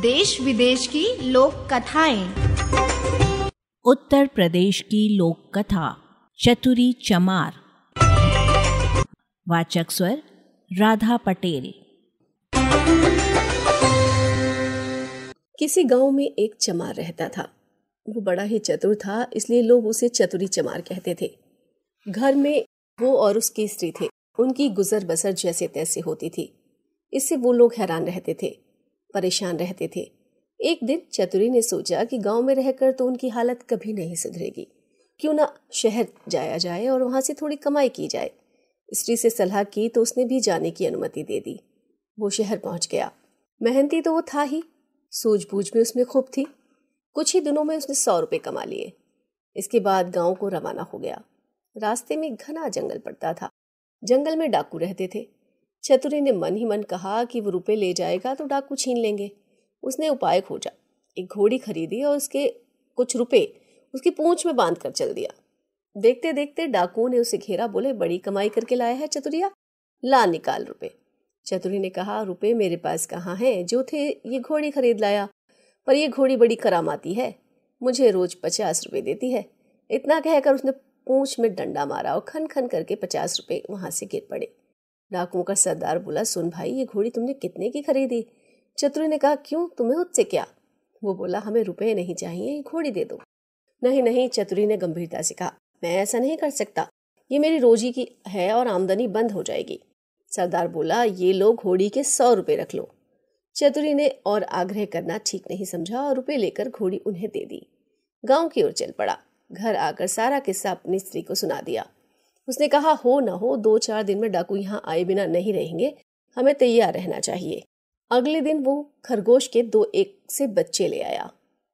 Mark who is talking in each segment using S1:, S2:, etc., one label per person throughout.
S1: देश विदेश की लोक कथाएँ
S2: उत्तर प्रदेश की लोक कथा चतुरी चमार। वाचक स्वर राधा पटेल।
S3: किसी गाँव में एक चमार रहता था। वो बड़ा ही चतुर था इसलिए लोग उसे चतुरी चमार कहते थे। घर में वो और उसकी स्त्री थे। उनकी गुजर बसर जैसे तैसे होती थी। इससे वो लोग हैरान रहते थे। परेशान रहते थे। एक दिन चतुरी ने सोचा कि गाँव में रहकर तो उनकी हालत कभी नहीं सुधरेगी। क्यों ना शहर जाया जाए और वहाँ से थोड़ी कमाई की जाए। स्त्री से सलाह की तो उसने भी जाने की अनुमति दे दी। वो शहर पहुँच गया। मेहनती तो वो था ही। सूझबूझ भी उसमें खूब थी। कुछ ही दिनों में उसने सौ रुपये कमा लिए। इसके बाद गाँव को रवाना हो गया। रास्ते में घना जंगल पड़ता था। जंगल में डाकू रहते थे। चतुरी ने मन ही मन कहा कि वो रुपए ले जाएगा तो डाकू छीन लेंगे। उसने उपाय खोजा। एक घोड़ी खरीदी और उसके कुछ रुपए उसकी पूंछ में बाँध कर चल दिया। देखते देखते डाकुओं ने उसे घेरा, बोले, बड़ी कमाई करके लाया है चतुरिया, ला निकाल रुपए। चतुरी ने कहा, रुपए मेरे पास कहाँ हैं? जो थे, ये घोड़ी खरीद लाया। पर ये घोड़ी बड़ी करामाती है। मुझे रोज पचास रुपए देती है। इतना कहकर उसने पूंछ में डंडा मारा और खन खन करके पचास रुपए वहाँ से गिर पड़े। डाकुओं का सरदार बोला, सुन भाई, ये घोड़ी तुमने कितने की खरीदी? चतुरी ने कहा, क्यों, तुम्हें उससे क्या? वो बोला, हमें रुपए नहीं चाहिए, ये घोड़ी दे दो। नहीं नहीं, चतुरी ने गंभीरता से कहा, मैं ऐसा नहीं कर सकता। ये मेरी रोजी की है और आमदनी बंद हो जाएगी। सरदार बोला, ये लो, घोड़ी के सौ रुपए रख लो। चतुरी ने और आग्रह करना ठीक नहीं समझा और रुपए लेकर घोड़ी उन्हें दे दी। गाँव की ओर चल पड़ा। घर आकर सारा किस्सा अपनी स्त्री को सुना दिया। उसने कहा, हो न हो, दो चार दिन में डाकू यहाँ आए बिना नहीं रहेंगे। हमें तैयार रहना चाहिए। अगले दिन वो खरगोश के दो एक से बच्चे ले आया।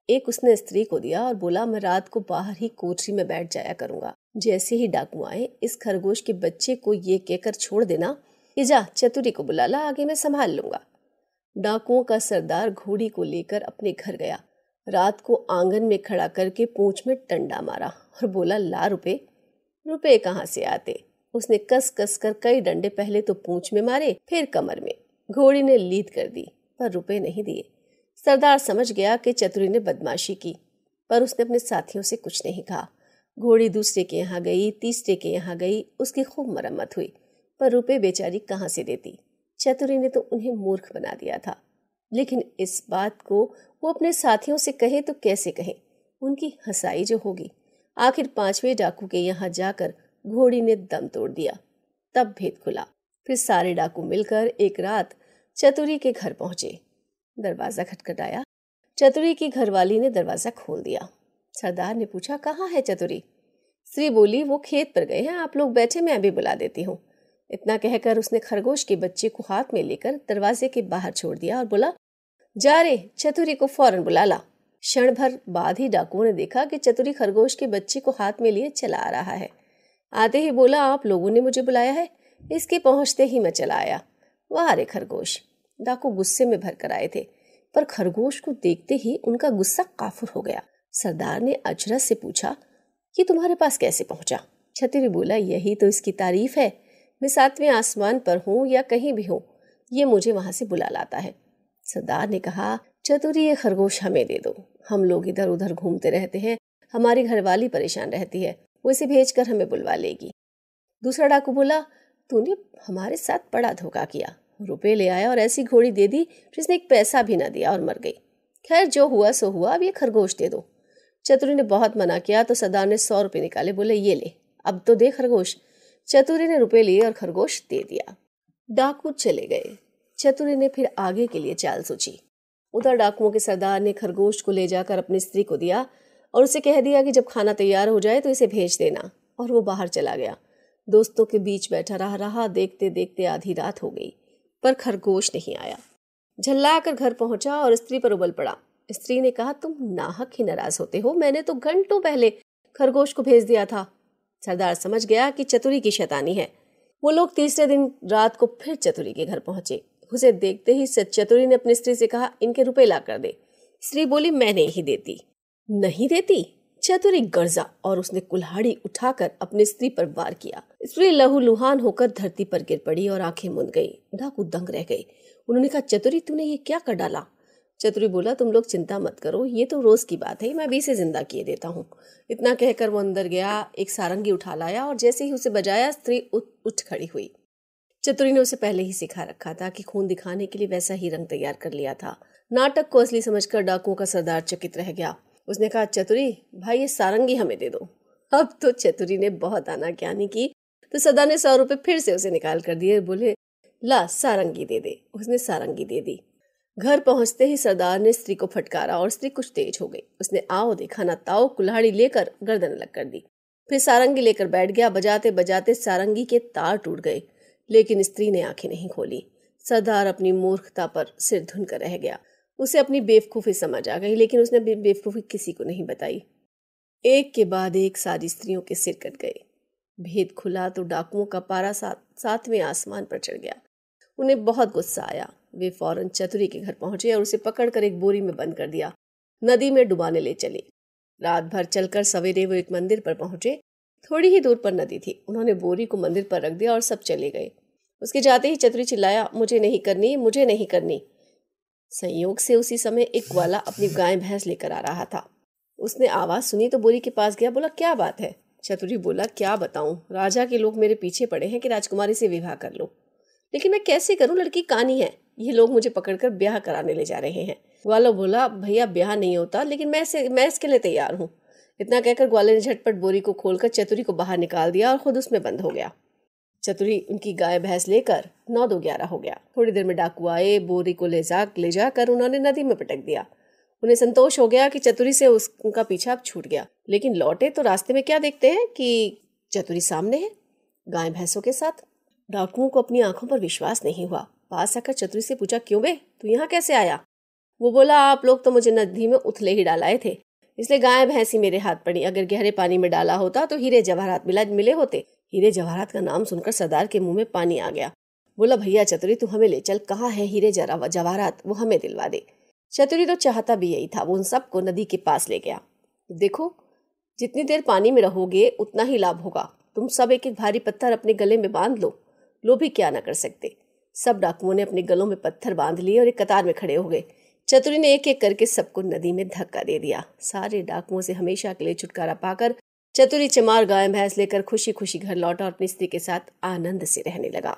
S3: एक उसने स्त्री को दिया और बोला, मैं रात को बाहर ही कोठरी में बैठ जाया करूँगा। जैसे ही डाकू आए, इस खरगोश के बच्चे को ये कहकर छोड़ देना। इजा चतुरी को बुला ला, आगे मैं संभाल लूँगा। डाकुओं का सरदार घोड़ी को लेकर अपने घर गया। रात को आँगन में खड़ा करके पूंछ में टंडा मारा और बोला, ला रुपए। रुपए कहाँ से आते? उसने कस कस कर कई डंडे पहले तो पूंछ में मारे, फिर कमर में। घोड़ी ने लीद कर दी, पर रुपए नहीं दिए। सरदार समझ गया कि चतुरी ने बदमाशी की, पर उसने अपने साथियों से कुछ नहीं कहा। घोड़ी दूसरे के यहाँ गई, तीसरे के यहाँ गई, उसकी खूब मरम्मत हुई, पर रुपए बेचारी कहाँ से देती? चतुरी ने तो उन्हें मूर्ख बना दिया था। लेकिन इस बात को वो अपने साथियों से कहे तो कैसे कहे? उनकी हंसाई जो होगी। आखिर पाँचवें डाकू के यहाँ जाकर घोड़ी ने दम तोड़ दिया। तब भेद खुला। फिर सारे डाकू मिलकर एक रात चतुरी के घर पहुँचे। दरवाज़ा खटखटाया। चतुरी की घरवाली ने दरवाज़ा खोल दिया। सरदार ने पूछा, कहाँ है चतुरी? श्री बोली, वो खेत पर गए हैं, आप लोग बैठे, मैं अभी बुला देती हूँ। इतना कहकर उसने खरगोश के बच्चे को हाथ में लेकर दरवाजे के बाहर छोड़ दिया और बोला, जा रे, चतुरी को फ़ौरन बुला ला। क्षण भर बाद ही डाकुओं ने देखा कि चतुरी खरगोश के बच्चे को हाथ में लिए चला रहा है। आते ही बोला, आप लोगों ने मुझे बुलाया है? इसके पहुँचते ही मैं चला आया। वाह रे खरगोश! डाकू गुस्से में भर कर आए थे, पर खरगोश को देखते ही उनका गुस्सा काफुर हो गया। सरदार ने अचरज से पूछा कि तुम्हारे पास कैसे पहुँचा? छतरी बोला, यही तो इसकी तारीफ़ है। मैं सातवें आसमान पर हूँ या कहीं भी हूँ, ये मुझे वहाँ से बुला लाता है। सरदार ने कहा चतुरी ये खरगोश हमें दे दो। हम लोग इधर उधर घूमते रहते हैं। हमारी घरवाली परेशान रहती है। वो इसे भेज कर हमें बुलवा लेगी। दूसरा डाकू बोला, तूने हमारे साथ बड़ा धोखा किया। रुपए ले आया और ऐसी घोड़ी दे दी जिसने एक पैसा भी ना दिया और मर गई। खैर, जो हुआ सो हुआ, अब ये खरगोश दे दो। चतुरी ने बहुत मना किया तो सरदार ने सौ रुपये निकाले, बोले, ये ले, अब तो दे खरगोश। चतुरी ने रुपए लिए और खरगोश दे दिया। डाकू चले गए। चतुरी ने फिर आगे के लिए चाल सोची। उधर डाकुओं के सरदार ने खरगोश को ले जाकर अपनी स्त्री को दिया और उसे कह दिया कि जब खाना तैयार हो जाए तो इसे भेज देना। और वो बाहर चला गया। दोस्तों के बीच बैठा रहा रहा देखते देखते आधी रात हो गई, पर खरगोश नहीं आया। झल्ला कर घर पहुँचा और स्त्री पर उबल पड़ा। स्त्री ने कहा, तुम नाहक ही नाराज़ होते हो। मैंने तो घंटों पहले खरगोश को भेज दिया था। सरदार समझ गया कि चतुरी की शैतानी है। वो लोग तीसरे दिन रात को फिर चतुरी के घर पहुँचे। उसे देखते ही चतुरी ने अपनी स्त्री से कहा, इनके रुपए ला कर दे। स्त्री बोली मैं नहीं देती। नहीं देती? चतुरी गर्जा और उसने कुल्हाड़ी उठाकर अपनी स्त्री पर वार किया। स्त्री लहू लुहान होकर धरती पर गिर पड़ी और आँखें मुंद गई। डाकू दंग रह गई उन्होंने कहा, चतुरी, तूने ये क्या कर डाला? चतुरी बोला, तुम लोग चिंता मत करो, ये तो रोज की बात है, मैं अभी से ज़िंदा किए देता हूँ। इतना कहकर वो अंदर गया, एक सारंगी उठा लाया और जैसे ही उसे बजाया, स्त्री उठ खड़ी हुई। चतुरी ने उसे पहले ही सिखा रखा था कि खून दिखाने के लिए वैसा ही रंग तैयार कर लिया था। नाटक को असली समझकर डाकुओं का सरदार चकित रह गया। उसने कहा, चतुरी, भाई ये सारंगी हमें दे दो। अब तो चतुरी ने बहुत आना ज्ञानी की तो सदा ने सौ रुपए फिर से उसे निकाल कर दिए। बोले, ला, सारंगी दे दे। उसने सारंगी दे दी। घर पहुँचते ही सरदार ने स्त्री को फटकारा और स्त्री कुछ तेज हो गई। उसने, आओ देखा ना, ताओ, कुल्हाड़ी लेकर गर्दन अलग कर दी। फिर सारंगी लेकर बैठ गया। बजाते बजाते सारंगी के तार टूट गए। लेकिन स्त्री ने आँखें नहीं खोली। सरदार अपनी मूर्खता पर सिर धुन कर रह गया। उसे अपनी बेवकूफ़ी समझ आ गई, लेकिन उसने अपनी बेवकूफ़ी किसी को नहीं बताई। एक के बाद एक सारी स्त्रियों के सिर कट गए। भेद खुला तो डाकुओं का पारा सात सातवें आसमान पर चढ़ गया। उन्हें बहुत गुस्सा आया। वे फ़ौरन चतुरी के घर पहुँचे और उसे पकड़कर एक बोरी में बंद कर दिया। नदी में डुबाने ले चले। रात भर चलकर सवेरे वो एक मंदिर पर पहुँचे। थोड़ी ही दूर पर नदी थी। उन्होंने बोरी को मंदिर पर रख दिया और सब चले गए। उसके जाते ही चतुरी चिल्लाया मुझे नहीं करनी मुझे नहीं करनी। संयोग से उसी समय एक ग्वाला अपनी गाय भैंस लेकर आ रहा था। उसने आवाज़ सुनी तो बोरी के पास गया बोला क्या बात है? चतुरी बोला क्या बताऊँ? राजा के लोग मेरे पीछे पड़े हैं कि राजकुमारी से विवाह कर लो। लेकिन मैं कैसे करूँ? लड़की कानी है। ये लोग मुझे पकड़कर ब्याह कराने ले जा रहे हैं। ग्वालो बोला भैया ब्याह नहीं होता लेकिन मैं से, मैं इसके लिए तैयार हूँ। इतना कहकर ग्वाले ने झटपट बोरी को खोलकर चतुरी को बाहर निकाल दिया और खुद उसमें बंद हो गया। चतुरी उनकी गाय भैंस लेकर नौ दो ग्यारह हो गया। थोड़ी देर में डाकू आए, बोरी को ले जा, ले जाकर उन्होंने नदी में पटक दिया। उन्हें संतोष हो गया कि चतुरी से उस, उनका पीछा अब छूट गया। लेकिन लौटे तो रास्ते में क्या देखते हैं कि चतुरी सामने है, गाय भैंसों के साथ। डाकुओं को अपनी आँखों पर विश्वास नहीं हुआ। पास आकर चतुरी से पूछा, क्यों बे? तू यहाँ कैसे आया? वो बोला, आप लोग तो मुझे नदी में उथले ही डालाए थे। इसलिए गाय भैंसी मेरे हाथ पड़ी। अगर गहरे पानी में डाला होता तो हीरे जवाहरात मिला मिले होते। हीरे जवाहरात का नाम सुनकर सरदार के मुँह में पानी आ गया। बोला, भैया चतुरी, तू हमें ले चल। कहाँ है हीरे जवाहरात? वो हमें दिलवा दे। चतुरी तो चाहता भी यही था। वो उन सबको नदी के पास ले गया। देखो, जितनी देर पानी में रहोगे, उतना ही लाभ होगा। तुम सब एक एक भारी पत्थर अपने गले में बाँध लो। लो भी क्या ना कर सकते। सब डाकुओं ने अपने गलों में पत्थर बाँध लिए और एक कतार में खड़े हो गए। चतुरी ने एक एक करके सबको नदी में धक्का दे दिया। सारे डाकुओं से हमेशा के लिए छुटकारा पाकर चतुरी चमार गाय भैंस लेकर खुशी खुशी घर लौटा और अपनी स्त्री के साथ आनंद से रहने लगा।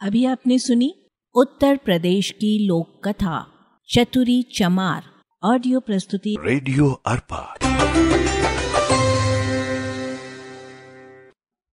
S2: अभी आपने सुनी उत्तर प्रदेश की लोक कथा चतुरी चमार ऑडियो प्रस्तुति।
S4: रेडियो अर्पा।